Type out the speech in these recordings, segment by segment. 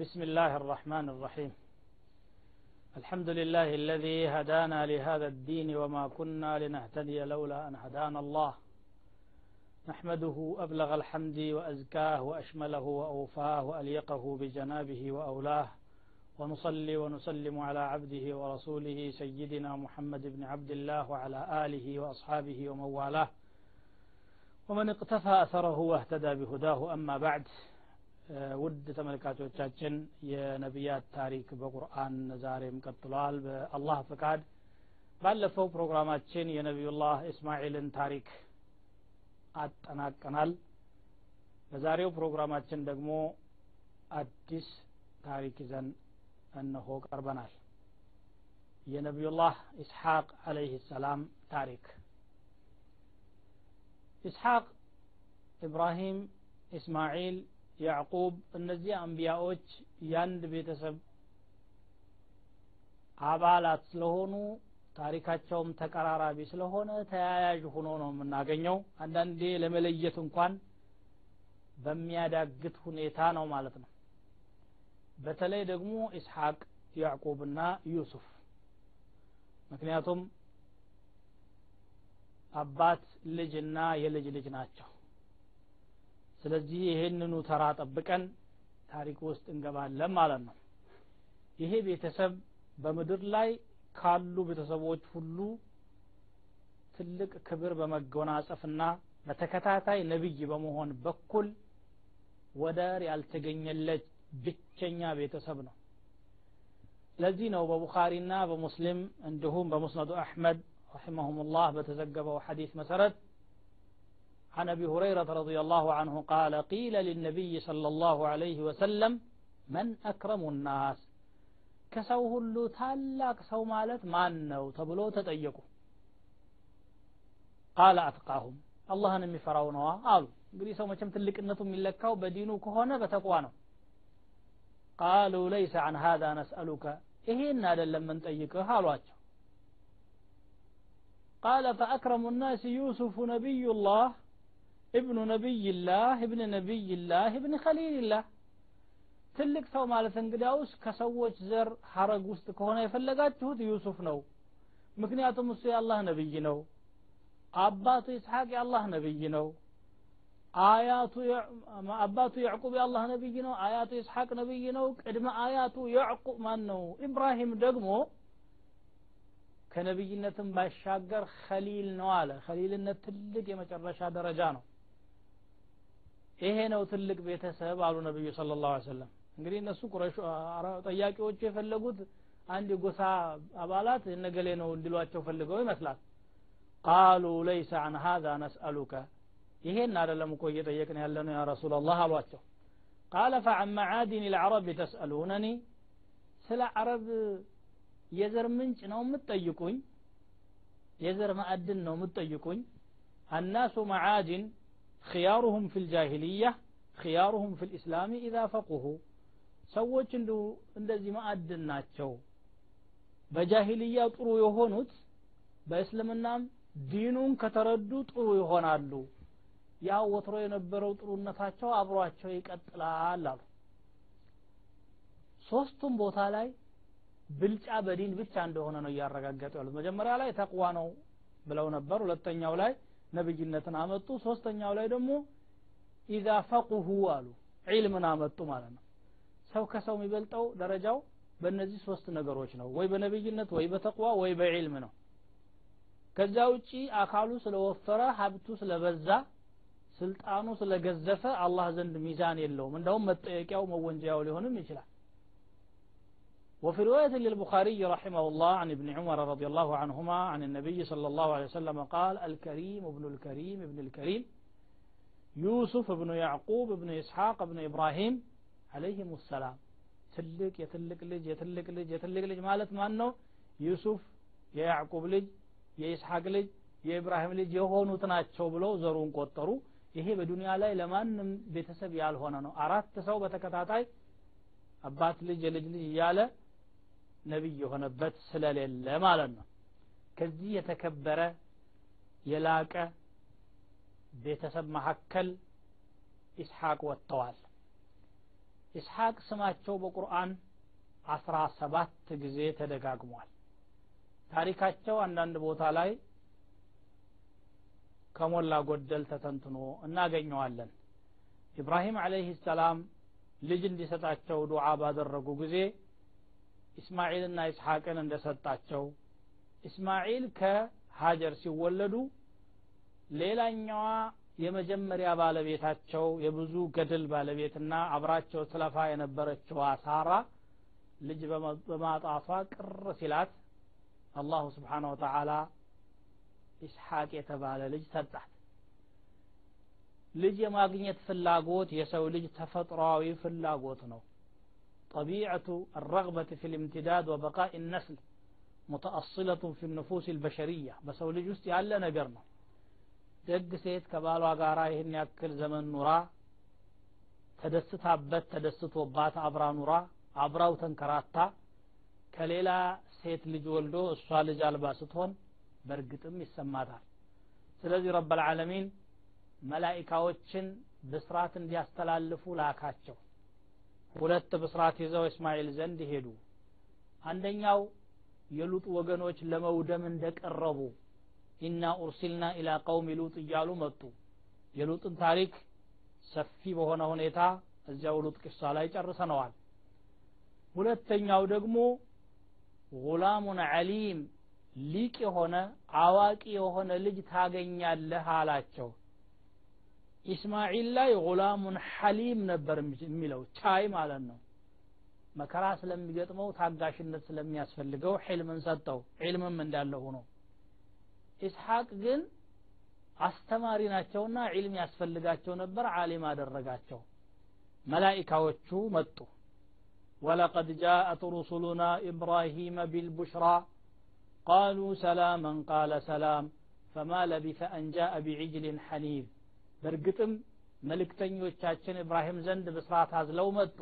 بسم الله الرحمن الرحيم. الحمد لله الذي هدانا لهذا الدين وما كنا لنهتدي لولا أن هدانا الله. نحمده أبلغ الحمد وأزكاه وأشمله وأوفاه وأليقه بجنابه وأولاه. ونصلي ونسلم على عبده ورسوله سيدنا محمد بن عبد الله وعلى آله وأصحابه ومن والاه ومن اقتفى أثره واهتدى بهداه أما بعد. ውድ ተመልካቾቻችን የነቢያት ታሪክ በቁርአን ዛሬም ቀጥሏል። በአላህ ፍቃድ ባለፈው ፕሮግራማችን የነቢዩላህ እስማኤልን ታሪክ አጠናቀናል። በዛሬው ፕሮግራማችን ደግሞ አዲስ ታሪክ ይዘን እነሆ ቀርበናል። የነቢዩላህ ኢስሐቅ አለይህ ሰላም ታሪክ። ኢስሐቅ ኢብራሂም ኢስማዒል ያዕቁብ እነዚህ አንቢያዎች የአንድ ቤተሰብ አባላት ስለሆኑ ታሪካቸውም ተቀራራቢ ስለሆነ ተያያዥ ሆኖ ነው የምናገኘው። አንዳንዴ ለመለየት እንኳን በሚያዳግት ሁኔታ ነው ማለት ነው። በተለይ ደግሞ ኢስሐቅ ያዕቁብና ዩሱፍ። ምክንያቱም አባት ልጅና የልጅ ልጅ ናቸው ስለዚህ ይህንኑ ተራ ጠብቀን ታሪክ ውስጥ እንገባለን ማለት ነው። ይሄ ቤተሰብ በምድር ላይ ካሉ ቤተሰቦች ሁሉ ትልቅ ክብር በመጎናጸፍና በተከታታይ ነብይ በመሆን በኩል ወደር ያልተገኘለት ብቸኛ ቤተሰብ ነው። ለዚህ ነው በቡኻሪና በሙስሊም እንዲሁም በሙስነዱ አሕመድ ረሒመሁም ላህ በተዘገበው ሐዲስ መሰረት عن ابي هريره رضي الله عنه قال قيل للنبي صلى الله عليه وسلم من اكرم الناس ከሰው ሁሉ ታላቅ ሰው ማለት ማን ነው ተብሎ ተጠየቁ ቃለ አትቃሁም አላህን የሚፈራው ነዋ አሉ እንግዲህ ሰው መቼም ትልቅነቱ የሚለካው በዲኑ ከሆነ በተቋ ነው ቃሉ ለይሰ አን ሀዛ ነስአሉከ ይሄን አይደለም ምንጠይቅህ አሏቸው قال فأكرم الناس يوسف نبي እብኑ ነቢይላህ ኢብን ነቢይላህ ኢብን ከሊልላህ ትልቅ ሰው ማለት እንግዲያውስ ከሰዎች ዘር ሀረግ ውስጥ ከሆነ የፈለጋችሁት ዩሱፍ ነው። ምክንያቱም እሱ የአላህ ነቢይ ነው። አባቱ ይስሐቅ የአላህ ነቢይ ነው። አያቱ አባቱ ያዕቁብ የአላህ ነቢይ ነው። አያቱ ይስሐቅ ነቢይ ነው። ቅድመ አያቱ ያዕቁብ ማን ነው? ኢብራሂም ደግሞ ከነቢይነትም ባሻገር ከሊል ነው አለ። ከሊልነት ትልቅ የመጨረሻ ደረጃ ነው። ይሄ ነው ትልቅ ቤተሰብ አሉ ነብዩ ስለ ላሁ ሰለም እንግዲህ እነሱ ቁረሽ ጠያቂዎቹ የፈለጉት አንድ የጎሳ አባላት እነገሌ ነው እንዲሏቸው ፈልገው ይመስላል። ቃሉ ለይሰ አን ሀዛ ነስአሉከ። ይሄን አይደለም እኮ እየጠየቅን ያለ ነው ያ ረሱላላህ አሏቸው። ቃለ ፈዐን መዓዲን ልዓረብ ተስአሉነኒ ስለ አረብ የዘር ምንጭ ነው የምትጠይቁኝ የዘር ማዕድን ነው የምትጠይቁኝ። አናሱ መዓድን ኪያሩሁም ፊል ጃሂልያ ኪያሩሁም ፊል ኢስላሚ ኢዛ ፈቁሁ። ሰዎች እንዱ እንደዚህ ማዕድን ናቸው። በጃሂልያ ጥሩ የሆኑት በእስልምናም ዲኑን ከተረዱ ጥሩ ይሆናሉ። ያ ወትሮ የነበረው ጥሩነታቸው አብሯቸው ይቀጥላል አሉ። ሶስቱም ቦታ ላይ ብልጫ በዲን ብቻ እንደሆነ ነው እያረጋገጡ ያሉት። መጀመሪያ ላይ ተቅዋ ነው ብለው ነበር። ሁለተኛው ላይ ነብይነትን አመጡ። ሶስተኛው ላይ ደግሞ ኢዛ ፈቁሁ አሉ ዒልምን አመጡ ማለት ነው። ሰው ከሰው የሚበልጠው ደረጃው በእነዚህ ሶስት ነገሮች ነው። ወይ በነብይነት ወይ በተቅዋ ወይ በዒልም ነው። ከዛ ውጪ አካሉ ስለወፈረ ሀብቱ ስለበዛ ስልጣኑ ስለገዘፈ አላህ ዘንድ ሚዛን የለውም። እንደውም መጠየቂያው መወንጀያው ሊሆንም ይችላል وفي رواية للبخاري رحمه الله عن ابن عمر رضي الله عنهما عن النبي صلى الله عليه وسلم قال الكريم ابن الكريم ابن الكريم يوسف ابن يعقوب ابن إسحاق ابن إبراهيم عليهم السلام ትልቅ የትልቅ ልጅ የትልቅ ልጅ የትልቅ ልጅ ማለት ማን ነው ዩሱፍ የያዕቁብ ልጅ የኢስሐቅ ልጅ የኢብራሂም ልጅ የሆኑት ናቸው ብለው ዘሩን ቆጠሩ ይሄ በዱንያ ላይ ለማንም ቤተሰብ ያልሆነ ነው አራት ሰው በተከታታይ አባት ልጅ የልጅ ልጅ እያለ ነቢይ የሆነበት ስለሌለ ማለት ነው። ከዚህ የተከበረ የላቀ ቤተሰብ መካከል ኢስሐቅ ወጥተዋል። ኢስሐቅ ስማቸው በቁርአን አስራ ሰባት ጊዜ ተደጋግሟል። ታሪካቸው አንዳንድ ቦታ ላይ ከሞላ ጎደል ተተንትኖ እናገኘዋለን። ኢብራሂም አለይህ ሰላም ልጅ እንዲሰጣቸው ዱዓ ባደረጉ ጊዜ ኢስማኤልና ኢስሐቅን እንደሰጣቸው። ኢስማኤል ከሀጀር ሲወለዱ ሌላኛዋ የመጀመሪያ ባለቤታቸው የብዙ ገድል ባለቤትና አብራቸው ትለፋ የነበረችዋ ሳራ ልጅ በማጣቷ ቅር ሲላት አላሁ ስብሓነ ወተዓላ ኢስሐቅ የተባለ ልጅ ሰጣት። ልጅ የማግኘት ፍላጎት የሰው ልጅ ተፈጥሯዊ ፍላጎት ነው طبيعة الرغبة في الامتداد وبقاء النسل متأصلة في النفوس البشرية بسو ልጅ ውስጥ ያለ ነገር ነው ደግ ሴት ከባሏ ጋር ይህን ያክል ዘመን ኑራ ተደስታበት ተደስቶባት አብራ ኑራ አብራው ተንከራታ ከሌላ ሴት ልጅ ወልዶ እሷ ልጅ አልባ ስትሆን በእርግጥም ይሰማታል ስለዚህ ረብ ልዓለሚን መላኢካዎችን ብስራት እንዲያስተላልፉ ላካቸው ሁለት ብስራት ይዘው እስማኤል ዘንድ ሄዱ። አንደኛው የሉጥ ወገኖች ለመውደም እንደቀረቡ ኢና ኡርሲልና ኢላ ቀውሚ ሉጥ እያሉ መጡ። የሉጥን ታሪክ ሰፊ በሆነ ሁኔታ እዚያው ሉጥ ቂሳ ላይ ጨርሰነዋል። ሁለተኛው ደግሞ ጉላሙን ዓሊም ሊቅ የሆነ አዋቂ የሆነ ልጅ ታገኛለህ አላቸው ኢስማዒል ላይ ጉላሙን ሐሊም ነበር የሚለው ቻይ ማለት ነው መከራ ስለሚገጥመው ታጋሽነት ስለሚያስፈልገው ሕልምን ሰጠው ዒልምም እንዳለ ሆኖ ኢስሐቅ ግን አስተማሪ ናቸውና ዒልም ያስፈልጋቸው ነበር ዓሊም አደረጋቸው መላኢካዎቹ መጡ ولقد جاءت رسلنا إبراهيم بالبشرى قالوا سلاما قال سلام فما لبث أن جاء بعجل حنيذ በእርግጥም መልእክተኞቻችን ኢብራሂም ዘንድ ብስራት አዝለው መጡ።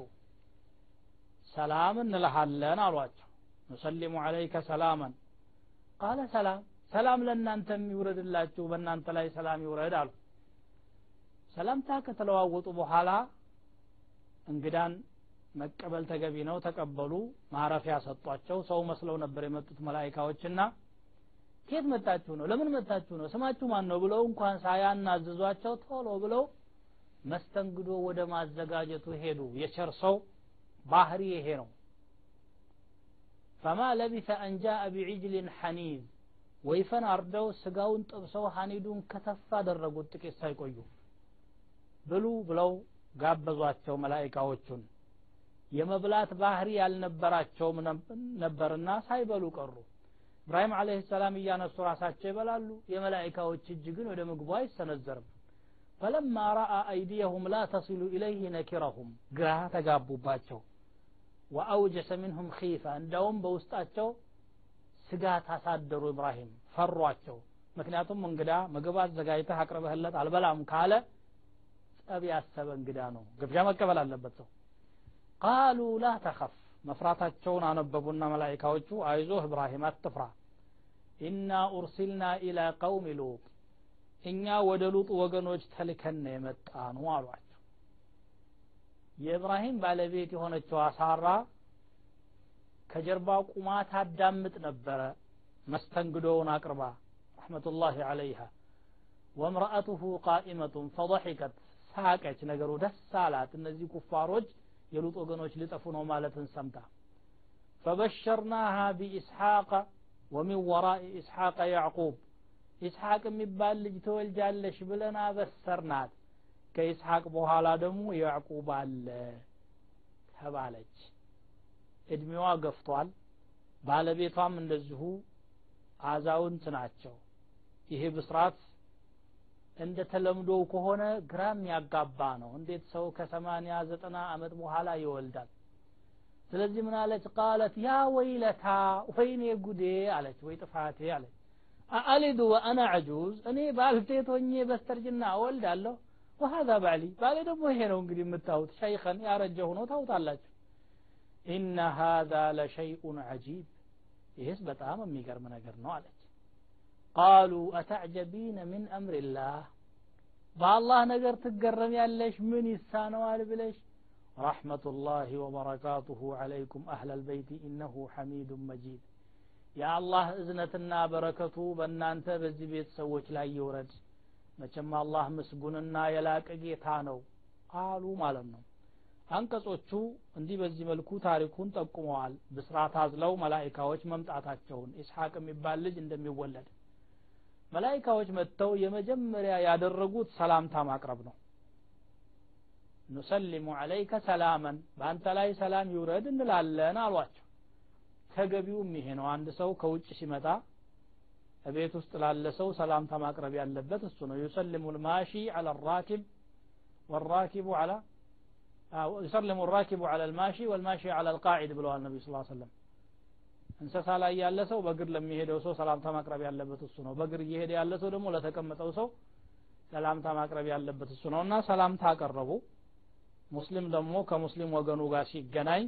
ሰላም እንልሃለን አሏቸው። ኑሰሊሙ አለይከ ሰላመን። ቃለ ሰላም ሰላም ለእናንተ የሚውረድላችሁ በእናንተ ላይ ሰላም ይውረድ አሉ። ሰላምታ ከተለዋወጡ በኋላ እንግዳን መቀበል ተገቢ ነው ተቀበሉ። ማረፊያ ሰጧቸው። ሰው መስለው ነበር የመጡት መላይካዎችና ከየት መጣችሁ ነው? ለምን መጣችሁ ነው? ስማችሁ ማን ነው ብለው እንኳን ሳያናዝዟቸው ቶሎ ብለው መስተንግዶ ወደ ማዘጋጀቱ ሄዱ። የቸር ሰው ባህሪ ይሄ ነው። ፈማ ለቢሰ አንጃአ ቢዕጅልን ሐኒዝ ወይፈን አርደው ስጋውን ጥብሰው ሐኒዱን ከተፍ አደረጉት። ጥቂት ሳይቆዩ ብሉ ብለው ጋበዟቸው መላይካዎቹን የመብላት ባህሪ ያልነበራቸውም ነበርና ሳይበሉ ቀሩ ኢብራሂም አለህ ሰላም እያነሱ ራሳቸው ይበላሉ። የመላይካዎች እጅ ግን ወደ ምግቡ አይሰነዘርም። ፈለማ ረአ አይዲየሁም ላ ተሲሉ ኢለይህ ነኪረሁም ግራ ተጋቡባቸው። ወአውጀሰ ምንሁም ኺፋ እንዳውም በውስጣቸው ስጋት አሳደሩ ኢብራሂም ፈሯቸው። ምክንያቱም እንግዳ ምግብ አዘጋጅተህ አቅርበህለት አልበላም ካለ ጸብ ያሰበ እንግዳ ነው። ግብዣ መቀበል አለበት ሰው። ቃሉ ላ ተኸፍ መፍራታቸውን አነበቡና መላይካዎቹ አይዞህ እብራሂም አትፍራ ኢና ኡርሲልና ኢላ ቀውም ሉጥ እኛ ወደ ሉጥ ወገኖች ተልከን የመጣ ነው አሏቸው። የኢብራሂም ባለቤት የሆነችው ሳራ ከጀርባ ቁማ ታዳምጥ ነበረ። መስተንግዶውን አቅርባ ረሕመቱላህ አለይሃ ወምረአቱሁ ቃኢመቱን ፈضحከት ሳቀች ነገሩ። ደስ አላት። እነዚህ ኩፋሮች የሉጥ ወገኖች ሊጠፉ ነው ማለትን ሰምታ። ፈበሸርናሃ ቢኢስሐቅ ወሚን ወራኢ ኢስሐቅ ያዕቁብ ኢስሐቅ የሚባል ልጅ ትወልጃለሽ ብለን አበሰርናት። ከኢስሐቅ በኋላ ደግሞ ያዕቁብ አለ ተባለች። እድሜዋ ገፍቷል። ባለቤቷም እንደዚሁ አዛውንት ናቸው። ይሄ ብስራት እንደ ተለምዶው ከሆነ ግራም ያጋባ ነው። እንዴት ሰው ከሰማንያ ዘጠና አመት በኋላ ይወልዳል ስለዚህ ምን አለች ቃለት ያ ወይለታ ወይኔ ጉዴ አለች ወይ ጥፋቴ አለች አአሊዱ ወአና አጁዝ እኔ ባልቴት ሆኜ በስተርጅና እወልዳለሁ ወሀዛ ባሊ ባሌ ደግሞ ይሄ ነው እንግዲህ የምታዩት ሸይኸን ያረጀ ሆኖ ታውታላችሁ ኢነ ሃዛ ለሸይኡን ዐጂብ ይህስ በጣም የሚገርም ነገር ነው አለች ቃሉ አተዕጀቢነ ምን አምሪላህ በአላህ ነገር ትገረም ያለሽ ምን ይሳነዋል ብለሽ ረሕመቱላሂ ወበረካቱሁ ዐለይኩም አህለል በይቲ ኢነሁ ሐሚዱን መጂድ። የአላህ እዝነትና በረከቱ በእናንተ በዚህ ቤት ሰዎች ላይ ይውረድ። መቼም አላህ ምስጉንና የላቀ ጌታ ነው አሉ ማለት ነው። አንቀጾቹ እንዲህ በዚህ መልኩ ታሪኩን ጠቁመዋል። ብስራት አዝለው መላይካዎች መምጣታቸውን ኢስሐቅ የሚባል ልጅ እንደሚወለድ። መላይካዎች መጥተው የመጀመሪያ ያደረጉት ሰላምታ ማቅረብ ነው ኑሰሊሙ አለይከ ሰላመን በአንተ ላይ ሰላም ይውረድ እንላለን አሏቸው ተገቢውም ይሄ ነው አንድ ሰው ከውጭ ሲመጣ ቤት ውስጥ ላለ ሰው ሰላምታ ማቅረብ ያለበት እሱ ነው ዩሰልሙ ልማሺ አላ ራኪብ ወራኪቡ አላ يسلم الراكب على الماشي والماشي على القاعد ብለዋል ነቢ ስ ሰለም እንስሳ ላይ ያለ ሰው በእግር ለሚሄደው ሰው ሰላምታ ማቅረብ ያለበት እሱ ነው በእግር እየሄደ ያለ ሰው ደግሞ ለተቀመጠው ሰው ሰላምታ ማቅረብ ያለበት እሱ ነው እና ሰላምታ አቀረቡ ሙስሊም ደግሞ ከሙስሊም ወገኑ ጋር ሲገናኝ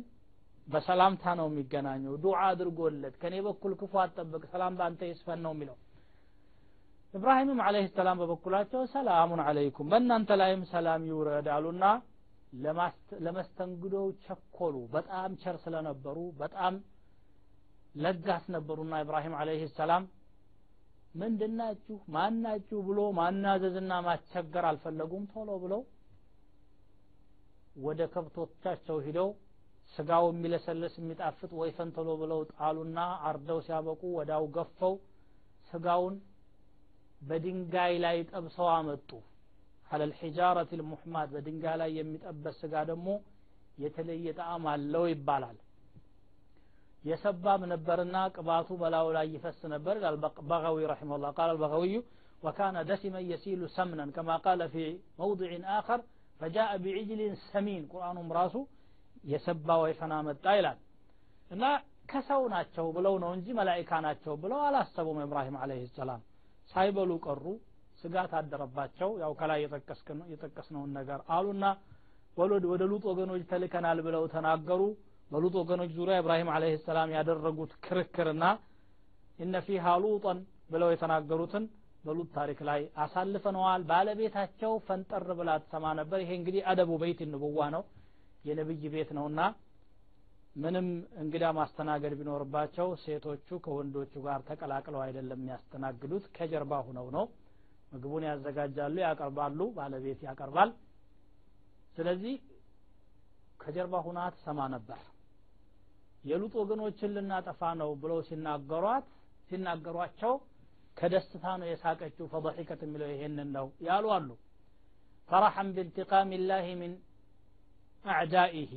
በሰላምታ ነው የሚገናኘው። ዱዓ አድርጎለት ከኔ በኩል ክፉ አጠብቅ ሰላም በአንተ ይስፈን ነው የሚለው። ኢብራሂምም አለህ ሰላም በበኩላቸው ሰላሙን አለይኩም በእናንተ ላይም ሰላም ይውረድ አሉና ለመስተንግዶው ቸኮሉ። በጣም ቸር ስለነበሩ በጣም ለጋስ ነበሩና ኢብራሂም አለይህ ሰላም ምንድናችሁ? ማናችሁ ብሎ ማናዘዝና ማስቸገር አልፈለጉም። ቶሎ ብለው ወደ ከብቶቻቸው ሂደው ስጋው የሚለሰልስ የሚጣፍጥ ወይፈን ተሎ ብለው ጣሉና አርደው ሲያበቁ ወዳው ገፈው ስጋውን በድንጋይ ላይ ጠብሰው አመጡ። አለል ሒጃረት ልሙሕማድ በድንጋይ ላይ የሚጠበስ ስጋ ደግሞ የተለየ ጣዕም አለው ይባላል። የሰባም ነበርና ቅባቱ በላዩ ላይ ይፈስ ነበር ይላል በغዊ رحمه الله قال البغوي وكان دسما يسيل سمنا كما قال في موضع آخر ፈጃአ ቢዕጅሊን ሰሚን ቁርአኑም ራሱ የሰባ ወይፈና መጣ ይላል። እና ከሰው ናቸው ብለው ነው እንጂ መላይካ ናቸው ብለው አላሰቡም ኢብራሂም አለይሂ ሰላም። ሳይበሉ ቀሩ። ስጋት አደረባቸው። ያው ከላይ የጠቀስነውን ነገር አሉና ወደ ሉጥ ወገኖች ተልከናል ብለው ተናገሩ። በሉጥ ወገኖች ዙሪያ ኢብራሂም አለይሂ ሰላም ያደረጉት ክርክርና ኢነ ፊሃ ሉጠን ብለው የተናገሩትን በሉጥ ታሪክ ላይ አሳልፈነዋል። ባለቤታቸው ፈንጠር ብላ ትሰማ ነበር። ይሄ እንግዲህ አደቡ በይት ንቡዋ ነው። የነብይ ቤት ነውና ምንም እንግዳ ማስተናገድ ቢኖርባቸው ሴቶቹ ከወንዶቹ ጋር ተቀላቅለው አይደለም የሚያስተናግዱት ከጀርባ ሁነው ነው። ምግቡን ያዘጋጃሉ ያቀርባሉ ባለቤት ያቀርባል። ስለዚህ ከጀርባ ሁና ትሰማ ነበር። የሉጥ ወገኖችን ልናጠፋ ነው ብለው ሲናገሯት ሲናገሯቸው كدستها نو يساك اتشو فضحكة ملو يهن النو يالو ألو فرحا بانتقام الله من أعدائه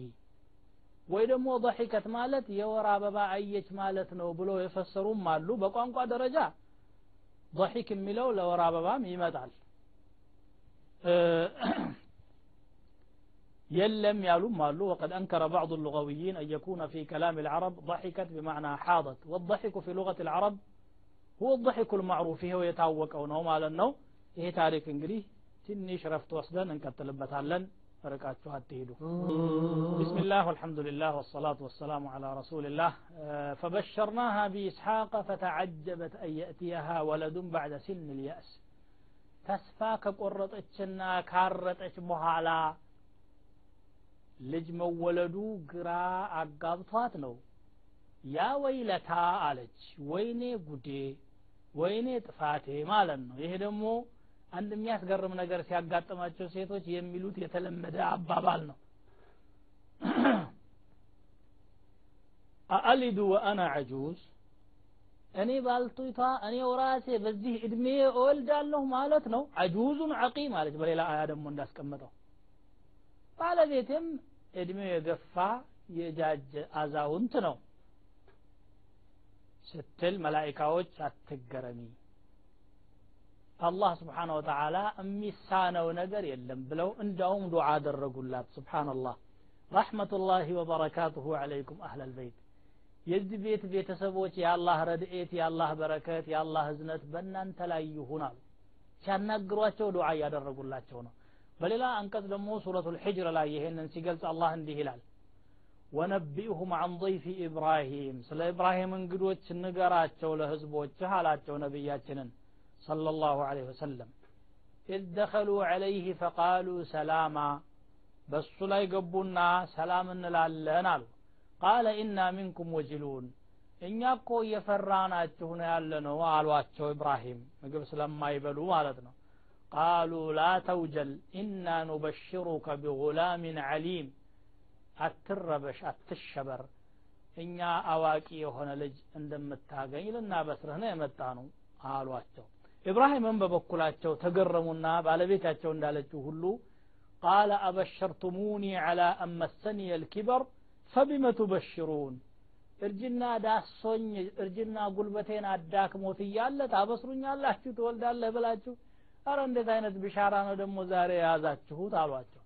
وإذا مو وضحكة مالت يورا ببا أيش مالت نو بلو يفسرون مالو بقوان قوى درجة ضحك ملو لو ببا ميمة دال يلم يالو مالو وقد أنكر بعض اللغويين أن يكون في كلام العرب ضحكت بمعنى حاضت والضحك في لغة العرب هو الضحك المعروف هو يتعوق أو نوم على النوم إيه تاريخ انجلي تني شرفت وصدا انك تلبت علن فرقات شهد تهدو بسم الله والحمد لله والصلاة والسلام على رسول الله فبشرناها بإسحاق فتعجبت أن يأتيها ولد بعد سن اليأس تسفاك قرطتشنا كارطتش بحالا لجم ولدو قراء قابطات نو يا ويلتا عالج ويني قدي ወይኔ ጥፋቴ ማለት ነው። ይሄ ደግሞ አንድ የሚያስገርም ነገር ሲያጋጥማቸው ሴቶች የሚሉት የተለመደ አባባል ነው። አአሊዱ ወአና አጁዝ እኔ ባልቱቷ እኔው ራሴ በዚህ እድሜ እወልዳለሁ ማለት ነው። አጁዙን አቂም አለች። በሌላ አያ ደግሞ እንዳስቀመጠው ባለቤቴም እድሜው የገፋ የጃጀ አዛውንት ነው ስትል መላይካዎች አትገረሚ። አላህ ስብሓን ወተዓላ የሚሳነው ነገር የለም ብለው እንዳውም ዱዓ አደረጉላት። ስብሓንላህ ረሕመቱላሂ ወበረካቱሁ አለይኩም አህለል በይት። የዚህ ቤት ቤተሰቦች የአላህ ረድኤት የአላህ በረከት የአላህ እዝነት በእናንተ ላይ ይሁን አሉ። ሲያናግሯቸው ዱዓ እያደረጉላቸው ነው። በሌላ አንቀጽ ደግሞ ሱረቱ ልሕጅር ላይ ይሄንን ሲገልጽ አላህ እንዲህ ይላል ونبئهم عن ضيف إبراهيم صلى إبراهيم انقلوتش نقراتش ولهزبوتش حالاتش ونبياتنا صلى الله عليه وسلم إذ دخلوا عليه فقالوا سلاما بس لا يقبونا سلاما لنا قال إنا منكم وجلون إن يبقوا يفرانا اتهنا يعلنا وعلوا اتهو إبراهيم مقبس لما يبلو والدنا قالوا لا توجل إنا نبشرك بغلام عليم አትረበሽ አትሸበር። እኛ አዋቂ የሆነ ልጅ እንደምታገኝ ልናበስርህ ነው የመጣ ነው አሏቸው። ኢብራሂምም በበኩላቸው ተገረሙና ባለቤታቸው እንዳለችው ሁሉ ቃለ አበሸርቱሙኒ ዐላ አመሰኒ ልኪበር ፈቢመ ቱበሽሩን እርጅና ዳሶኝ እርጅና ጉልበቴን አዳክሞት እያለ ታበስሩኛላችሁ ትወልዳለህ ብላችሁ አረ እንዴት አይነት ቢሻራ ነው ደግሞ ዛሬ የያዛችሁት? አሏቸው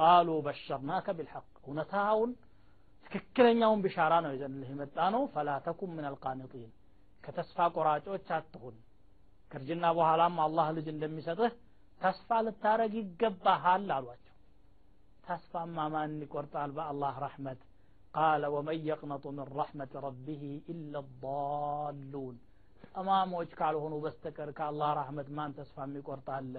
ቃሉ በሸርናከ ቢልሐቅ እውነታውን ትክክለኛውን ቢሻራ ነው ይዘንልህ የመጣ ነው ፈላ ተኩን ምን አልቃኒጢን ከተስፋ ቆራጮች አትሁን ከእርጅና በኋላም አላህ ልጅ እንደሚሰጥህ ተስፋ ልታረግ ይገባሃል አሏቸው ተስፋማ ማን ይቆርጣል በአላህ ረሕመት ቃለ ወመን የቅነጡ ምን ረሕመት ረቢህ ኢላ ዳሉን ጠማሞች ካልሆኑ በስተቀር ከአላህ ረሕመት ማን ተስፋ የሚቆርጣለ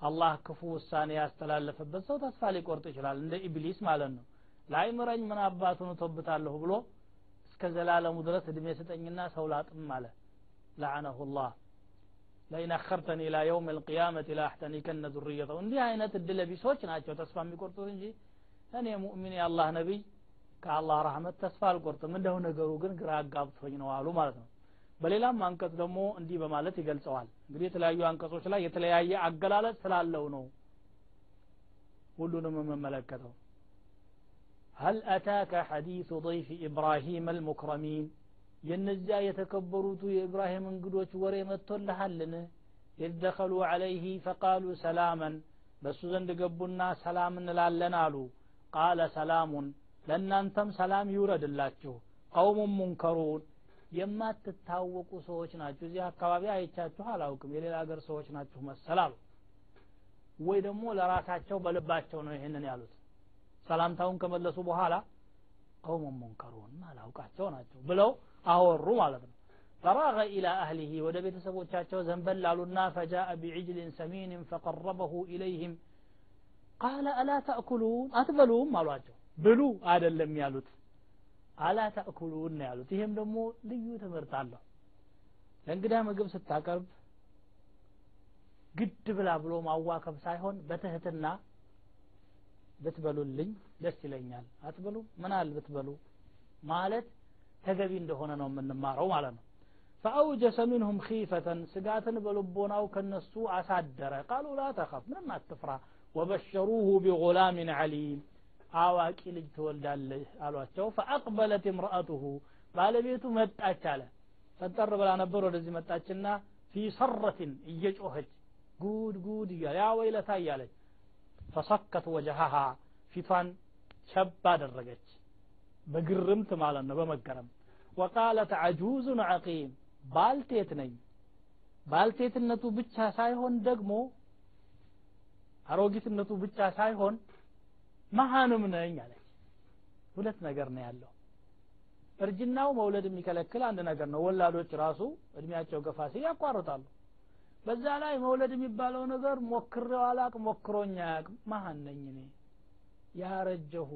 አላህ ክፉ ውሳኔ ያስተላለፈበት ሰው ተስፋ ሊቆርጥ ይችላል። እንደ ኢብሊስ ማለት ነው። ላይምረኝ ምን አባቱን ተብታለሁ ብሎ እስከ ዘላለሙ ድረስ እድሜ ስጠኝና ሰው ላጥም አለ። ለዓነሁ ላህ። ለኢን አኸርተኒ ኢላ የውም ልቅያመት ላአሕተኒከነ ዙርየተው እንዲህ አይነት እድለ ቢሶች ናቸው ተስፋ የሚቆርጡት እንጂ እኔ ሙእሚን የአላህ ነቢይ ከአላህ ረህመት ተስፋ አልቆርጥም። እንደሁ ነገሩ ግን ግራ አጋብቶኝ ነው አሉ ማለት ነው በሌላም አንቀጽ ደግሞ እንዲህ በማለት ይገልጸዋል እንግዲህ የተለያዩ አንቀጾች ላይ የተለያየ አገላለጽ ስላለው ነው ሁሉንም የምመለከተው هل أتاك حديث ضيف إبراهيم المكرمين የነዚያ የተከበሩቱ የኢብራሂም እንግዶች ወሬ መጥቶልሃልን ኢዝ ደኸሉ ዐለይህ ፈቃሉ ሰላመን በእሱ ዘንድ ገቡና ሰላም እንላለን አሉ ቃለ ሰላሙን ለእናንተም ሰላም ይውረድላችሁ ቀውሙን ሙንከሩን የማትታወቁ ሰዎች ናችሁ። እዚህ አካባቢ አይቻችሁ አላውቅም። የሌላ ሀገር ሰዎች ናችሁ መሰል ወይ ደግሞ ለራሳቸው በልባቸው ነው ይህንን ያሉት። ሰላምታውን ከመለሱ በኋላ ቀውሙን ሙንከሩን አላውቃቸው ናቸው ብለው አወሩ ማለት ነው። ፈራገ ኢላ አህሊህ ወደ ቤተሰቦቻቸው ዘንበል አሉና ፈጃአ ቢዕጅልን ሰሚንን ፈቀረበሁ ኢለይህም ቃለ አላ ተእኩሉን አትበሉም አሏቸው። ብሉ አይደለም ያሉት አላ ተእኩሉን ነው ያሉት። ይሄም ደግሞ ልዩ ትምህርት አለው። ለእንግዳ ምግብ ስታቀርብ ግድ ብላ ብሎ ማዋከብ ሳይሆን በትህትና ብትበሉልኝ ደስ ይለኛል። አትበሉ? ምናል ብትበሉ? ማለት ተገቢ እንደሆነ ነው የምንማረው ማለት ነው። ፈአውጀሰ ሚንሁም ኺፈተን ስጋትን በልቦናው ከነሱ አሳደረ። ቃሉ ላ ተኸፍ ምንም አትፍራ። ወበሸሩሁ ቢጉላምን ዓሊም አዋቂ ልጅ ትወልዳለህ አሏቸው። ፈአቅበለት እምረአቱሁ ባለቤቱ መጣች አለ። ፈጠር ብላ ነበር ወደዚህ መጣችና ፊ ሰረትን እየጮኸች ጉድ ጉድ እያለ ያ ወይለታ እያለች ፈሰከት ወጀሃሃ ፊቷን ሸብ አደረገች። በግርምት ማለት ነው በመገረም። ወቃለት አጁዙን ዐቂም ባልቴት ነኝ። ባልቴትነቱ ብቻ ሳይሆን ደግሞ አሮጊትነቱ ብቻ ሳይሆን መሃንም ነኝ አለች ሁለት ነገር ነው ያለው። እርጅናው መውለድ የሚከለክል አንድ ነገር ነው። ወላዶች ራሱ እድሜያቸው ገፋ ሲል ያቋርጣሉ። በዛ ላይ መውለድ የሚባለው ነገር ሞክሬው አላቅ ሞክሮኛ ያቅ መሀን ነኝ እኔ። ያረጀሁ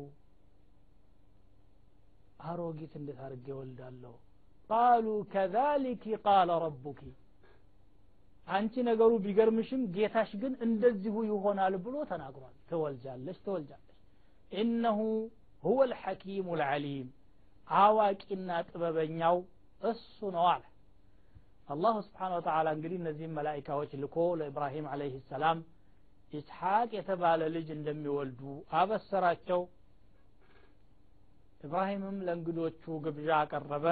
አሮጊት እንዴት አድርጌ ወልዳለሁ ቃሉ ከዛሊኪ ቃለ ረቡኪ። አንቺ ነገሩ ቢገርምሽም ጌታሽ ግን እንደዚሁ ይሆናል ብሎ ተናግሯል። ትወልጃለሽ ትወልጃለሽ ኢነሁ ሁወ ልሐኪሙ ልዓሊም አዋቂና ጥበበኛው እሱ ነው አለ። አላሁ ስብሓን ወተላ እንግዲህ እነዚህም መላይካዎች ልኮ ለኢብራሂም አለይህ ሰላም ኢስሐቅ የተባለ ልጅ እንደሚወልዱ አበሰራቸው። ኢብራሂምም ለእንግዶቹ ግብዣ አቀረበ።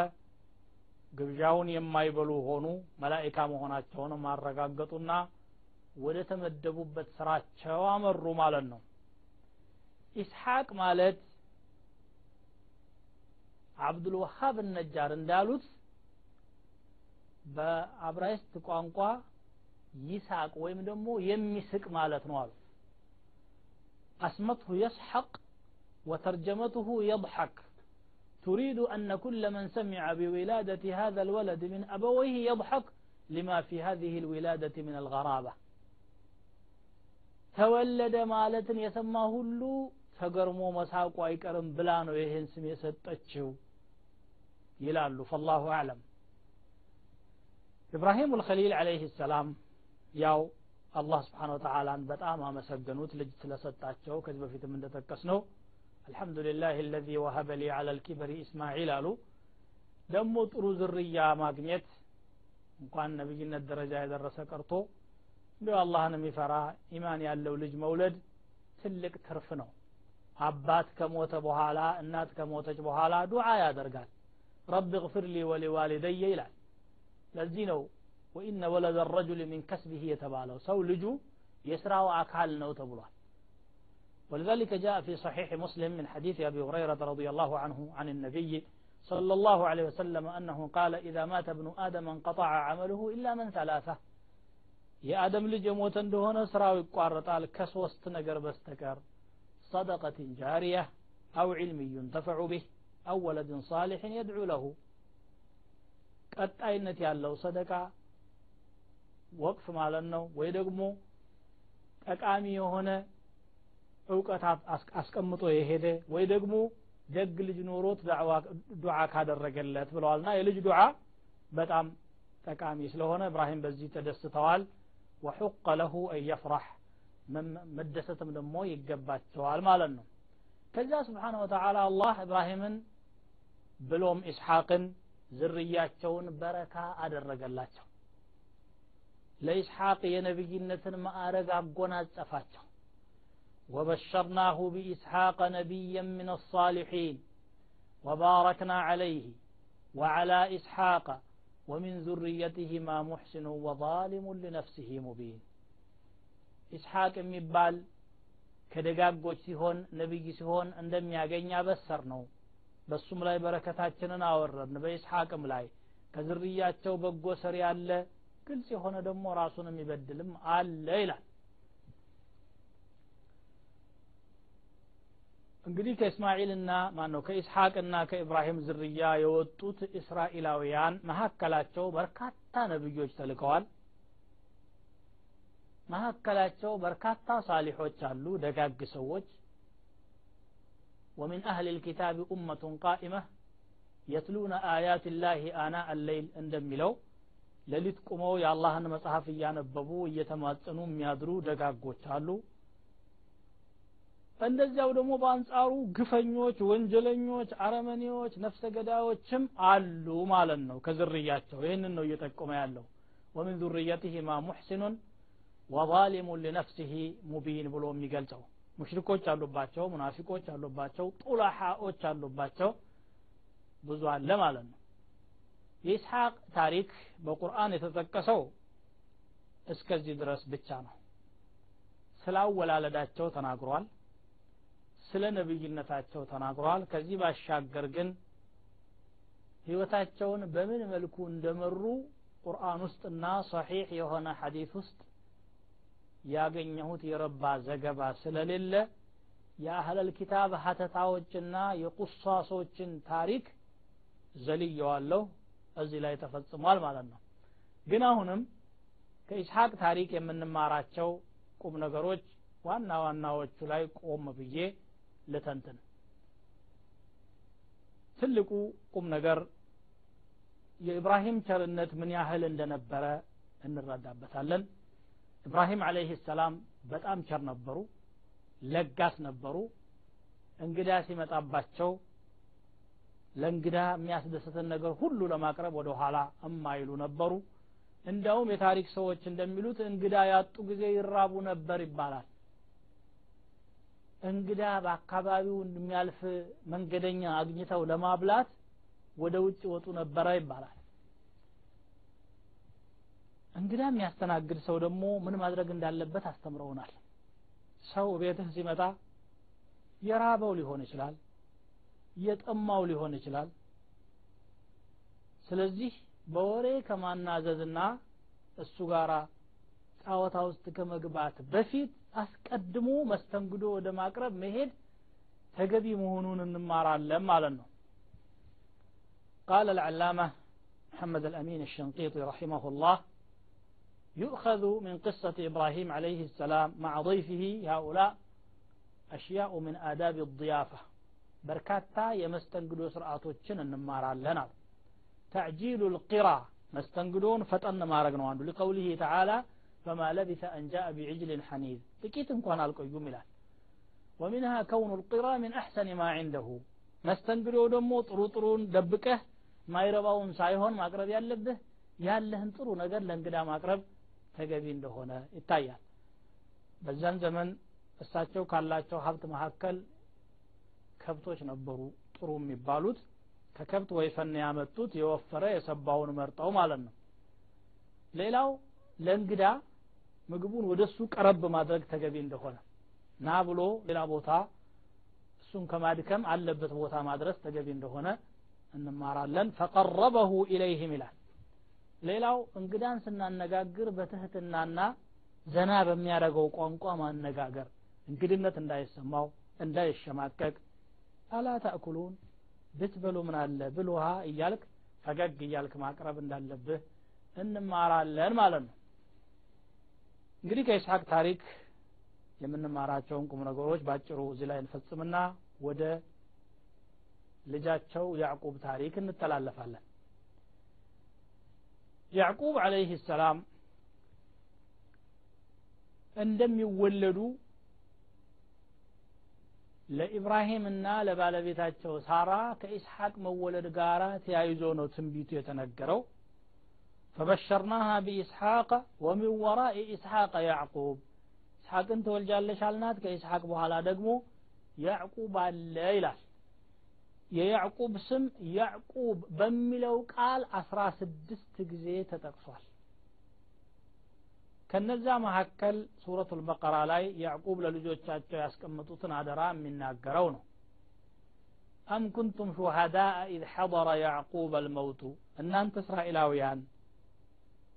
ግብዣውን የማይበሉ ሆኑ። መላይካ መሆናቸውንም አረጋገጡና ወደ ተመደቡበት ስራቸው አመሩ ማለት ነው ኢስሐቅ ማለት አብዱልወሃብ ነጃር እንዳሉት በአብራይስት ቋንቋ ይሳቅ ወይም ደግሞ የሚስቅ ማለት ነው አሉ አስመትሁ የስሐቅ وترجمته يضحك تريد أن كل من سمع بولادة هذا الولد من أبويه يضحك لما في هذه الولادة من الغرابة ተወለደ ማለትን የሰማ ሁሉ ተገርሞ መሳቁ አይቀርም ብላ ነው ይህን ስም የሰጠችው ይላሉ። ፈላሁ አዕለም። ኢብራሂም ልከሊል አለይህ ሰላም ያው አላህ ስብሓን ወተላን በጣም አመሰገኑት ልጅ ስለሰጣቸው ከዚህ በፊትም እንደጠቀስ ነው አልሐምዱሊላህ አለዚ ወሀበ ሊ አላ ልኪበሪ ኢስማዒል አሉ። ደግሞ ጥሩ ዝርያ ማግኘት እንኳን ነቢይነት ደረጃ የደረሰ ቀርቶ እንዲ አላህን የሚፈራ ኢማን ያለው ልጅ መውለድ ትልቅ ትርፍ ነው አባት ከሞተ በኋላ እናት ከሞተች በኋላ ዱዓ ያደርጋል ረቢ እግፍር ሊ ወሊዋሊደየ ይላል ለዚህ ነው ወኢነ ወለደ ረጁል ሚን ከስቢህ የተባለው ሰው ልጁ የስራው አካል ነው ተብሏል ولذلك جاء في صحيح مسلم من حديث أبي هريرة رضي الله عنه عن النبي صلى الله عليه وسلم أنه قال إذا مات ابن آدم انقطع عمله إلا من ثلاثة የአደም ልጅ የሞተ እንደሆነ ስራው ይቋረጣል ከሶስት ነገር በስተቀር ሰደቀትን ጃሪያ አው ዕልም ዩንተፈዑ ቢህ አው ወለድን ሳሊሕን የድዑ ለሁ ቀጣይነት ያለው ሰደቃ ወቅፍ ማለት ነው ወይ ደግሞ ጠቃሚ የሆነ እውቀት አስቀምጦ የሄደ ወይ ደግሞ ደግ ልጅ ኖሮት ዱዓ ካደረገለት ብለዋልና የልጅ ዱዓ በጣም ጠቃሚ ስለሆነ እብራሂም በዚህ ተደስተዋል ወሑቀ ለሁ አን የፍራህ መደሰትም ደግሞ ይገባቸዋል ማለት ነው ከዚያ ስብሓን ወተላ አላህ እብራሂምን ብሎም ኢስሐቅን ዝርያቸውን በረካ አደረገላቸው ለኢስሐቅ የነቢይነትን ማዕረግ አጎናጸፋቸው وبشرناه بإسحاق نبيا من الصالحين وباركنا عليه وعلى إسحاق ومن ذريتهما محسن وظالم لنفسه مبين ኢስሐቅ የሚባል ከደጋጎች ሲሆን ነብይ ሲሆን እንደሚያገኝ አበሰር ነው በሱም ላይ በረከታችንን አወረድን በኢስሐቅም ላይ። ከዝርያቸው በጎ ሰር ያለ ግልጽ የሆነ ደግሞ ራሱን የሚበድልም አለ ይላል። እንግዲህ ከእስማኤልና ማነው ከኢስሐቅና ከኢብራሂም ዝርያ የወጡት እስራኤላውያን መካከላቸው በርካታ ነብዮች ተልከዋል። መካከላቸው በርካታ ሳሊሖች አሉ ደጋግ ሰዎች ومن أهل الكتاب أمة قائمة يتلون آيات الله آناء الليل እንደሚለው ሌሊት ቁመው የአላህን መጽሐፍ እያነበቡ እየተማጸኑ የሚያድሩ ደጋጎች አሉ እንደዚያው ደግሞ በአንጻሩ ግፈኞች ወንጀለኞች አረመኔዎች ነፍሰ ገዳዮችም አሉ ማለት ነው ከዝርያቸው ይህንን ነው እየጠቆመ ያለው ወሚን ዙርየትህማ ሙሕሲኑን ወዛሊሙን ሊነፍሲህ ሙቢን ብሎ የሚገልጸው። ሙሽሪኮች አሉባቸው ሙናፊቆች አሉባቸው ጡላሓዎች አሉባቸው ብዙ አለ ማለት ነው። የኢስሐቅ ታሪክ በቁርአን የተጠቀሰው እስከዚህ ድረስ ብቻ ነው። ስላወላለዳቸው ተናግሯል። ስለ ነብይነታቸው ተናግሯል። ከዚህ ባሻገር ግን ህይወታቸውን በምን መልኩ እንደመሩ ቁርአን ውስጥና ሰሒሕ የሆነ ሐዲት ውስጥ ያገኘሁት የረባ ዘገባ ስለሌለ የአህለል ኪታብ ሀተታዎችና የቁሳሶችን ታሪክ ዘልየዋለሁ። እዚህ ላይ ተፈጽሟል ማለት ነው። ግን አሁንም ከኢስሐቅ ታሪክ የምንማራቸው ቁም ነገሮች ዋና ዋናዎቹ ላይ ቆም ብዬ ልተንትን። ትልቁ ቁም ነገር የኢብራሂም ቸርነት ምን ያህል እንደነበረ እንረዳበታለን ኢብራሂም አለይህ ሰላም በጣም ቸር ነበሩ ለጋስ ነበሩ። እንግዳ ሲመጣባቸው ለእንግዳ የሚያስደስትን ነገር ሁሉ ለማቅረብ ወደ ኋላ እማይሉ ነበሩ። እንዲያውም የታሪክ ሰዎች እንደሚሉት እንግዳ ያጡ ጊዜ ይራቡ ነበር ይባላል። እንግዳ በአካባቢው የሚያልፍ መንገደኛ አግኝተው ለማብላት ወደ ውጭ ወጡ ነበረ ይባላል እንግዳ የሚያስተናግድ ሰው ደግሞ ምን ማድረግ እንዳለበት አስተምረውናል ሰው ቤትህ ሲመጣ የራበው ሊሆን ይችላል የጠማው ሊሆን ይችላል ስለዚህ በወሬ ከማናዘዝና እሱ ጋራ ጫወታ ውስጥ ከመግባት በፊት አስቀድሞ መስተንግዶ ወደ ማቅረብ መሄድ ተገቢ መሆኑን እንማራለን ማለት ነው قال العلامة محمد الأمين الشنقيطي رحمه الله يؤخذ من قصة إبراهيم عليه السلام مع ضيفه هؤلاء أشياء من آداب الضيافة بركاتا يمستنقدو سرعاتوچن እንማራለን አሉ تعجيل القرى መስተንግዶን ፈጠን ማድረግ ነው አንዱ لقوله تعالى فما لبث أن جاء بعجل حنيذ ጥቂት እንኳን አልቆዩም ይላል ومنها كون القرى من أحسن ما عنده መስተንግዶ ደግሞ ጥሩ ጥሩን ደብቀህ ማይረባውን ሳይሆን ማቅረብ ያለብህ ያለህን ጥሩ ነገር ለእንግዳ ማቅረብ ተገቢ እንደሆነ ይታያል። በዛን ዘመን እሳቸው ካላቸው ሀብት መካከል ከብቶች ነበሩ ጥሩ የሚባሉት። ከከብት ወይፈን ያመጡት የወፈረ የሰባውን መርጠው ማለት ነው። ሌላው ለእንግዳ ምግቡን ወደ እሱ ቀረብ ማድረግ ተገቢ እንደሆነ ና ብሎ ሌላ ቦታ እሱን ከማድከም አለበት ቦታ ማድረስ ተገቢ እንደሆነ እንማራለን። ፈቀረበሁ ኢለይህም ይላል ሌላው እንግዳን ስናነጋግር በትህትናና ዘና በሚያደርገው ቋንቋ ማነጋገር እንግድነት እንዳይሰማው እንዳይሸማቀቅ። አላ ታእኩሉን ብትበሉ ምን አለ ብል ውሃ እያልክ ፈገግ እያልክ ማቅረብ እንዳለብህ እንማራለን ማለት ነው። እንግዲህ ከኢስሐቅ ታሪክ የምንማራቸውን ቁም ነገሮች ባጭሩ እዚህ ላይ እንፈጽምና ወደ ልጃቸው ያዕቁብ ታሪክ እንተላለፋለን ያዕቁብ አለይህ ሰላም እንደሚወለዱ ለኢብራሂምና ለባለቤታቸው ሳራ ከኢስሐቅ መወለድ ጋር ተያይዞ ነው ትንቢቱ የተነገረው። ፈበሸርናሃ ቢኢስሐቅ ወሚን ወራኢ ኢስሐቅ ያዕቁብ። ኢስሐቅን ትወልጃለሽ አልናት? ከኢስሐቅ በኋላ ደግሞ ያዕቁብ አለ ይላል የያዕቁብ ስም ያዕቁብ በሚለው ቃል አስራ ስድስት ጊዜ ተጠቅሷል። ከነዛ መካከል سورة البقرة ላይ ያዕቁብ ለልጆቻቸው ያስቀመጡትን አደራ የሚናገረው ነው። أم كنتم شهداء إذ حضر يعقوب الموت እናንተ እስራኤላውያን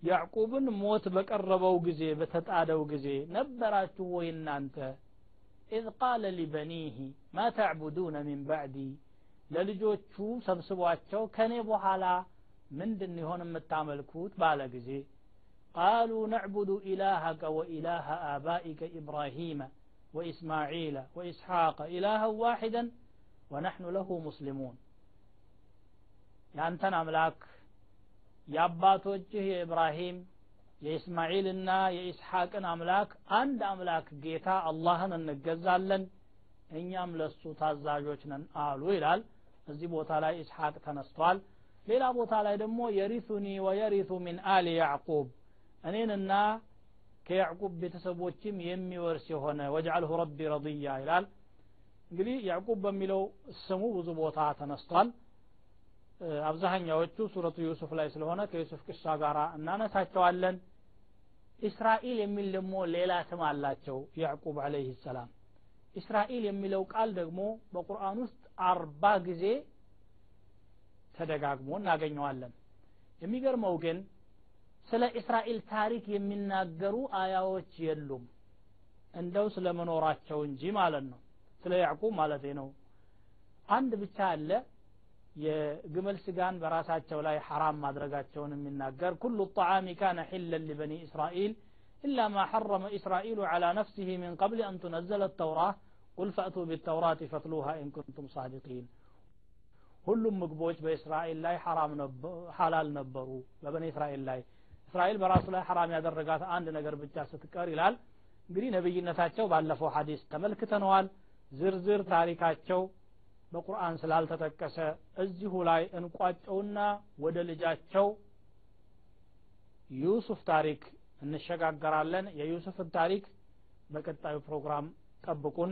ያዕቁብን ሞት በቀረበው ጊዜ በተጣደው ጊዜ ነበራችሁ ወይ እናንተ? إذ قال لبنيه ما تعبدون من بعدي ለልጆቹ ሰብስቧቸው ከኔ በኋላ ምንድን ይሆን የምታመልኩት? ባለ ጊዜ ቃሉ ነዕቡዱ ኢላሃከ ወኢላሃ አባኢከ ኢብራሂመ ወኢስማዒለ ወኢስሐቀ ኢላሃን ዋሒደን ወነሕኑ ለሁ ሙስሊሙን። የአንተን አምላክ የአባቶችህ የኢብራሂም የኢስማዒልና የኢስሐቅን አምላክ አንድ አምላክ ጌታ አላህን እንገዛለን እኛም ለሱ ታዛዦች ነን አሉ ይላል። እዚህ ቦታ ላይ ኢስሐቅ ተነስቷል። ሌላ ቦታ ላይ ደግሞ የሪሱኒ ወየሪሱ ሚን አሊ ያዕቁብ እኔንና ከያዕቁብ ቤተሰቦችም የሚወርስ የሆነ ወጅዓልሁ ረቢ ረضያ ይላል። እንግዲህ ያዕቁብ በሚለው ስሙ ብዙ ቦታ ተነስቷል። አብዛኛዎቹ ሱረቱ ዩሱፍ ላይ ስለሆነ ከዩሱፍ ቅሳ ጋር እናነሳቸዋለን። ኢስራኤል የሚል ደግሞ ሌላ ስም አላቸው ያዕቁብ አለይህ ሰላም። ኢስራኤል የሚለው ቃል ደግሞ በቁርአን ውስጥ አርባ ጊዜ ተደጋግሞ እናገኘዋለን የሚገርመው ግን ስለ እስራኤል ታሪክ የሚናገሩ አያዎች የሉም እንደው ስለ መኖራቸው እንጂ ማለት ነው ስለ ያዕቁብ ማለት ነው አንድ ብቻ አለ የግመል ስጋን በራሳቸው ላይ ሐራም ማድረጋቸውን የሚናገር ኩሉ ጣዓሚ ካነ ሒለን ሊበኒ እስራኤል إلا ما حرم إسرائيل على نفسه من قبل أن تنزل التوراة قل فأتوا بالتوراة فاتلوها إن كنتم صادقين። ሁሉም ምግቦች በእስራኤል ላይ ሐላል ነበሩ። በበኒ እስራኤል ላይ እስራኤል በራሱ ላይ ሐራም ያደረጋት አንድ ነገር ብቻ ስትቀር ይላል። እንግዲህ ነብይነታቸው ባለፈው ሐዲስ ተመልክተነዋል። ዝርዝር ታሪካቸው በቁርአን ስላልተጠቀሰ እዚሁ ላይ እንቋጨውና ወደ ልጃቸው ዩሱፍ ታሪክ እንሸጋገራለን። የዩሱፍን ታሪክ በቀጣዩ ፕሮግራም ጠብቁን።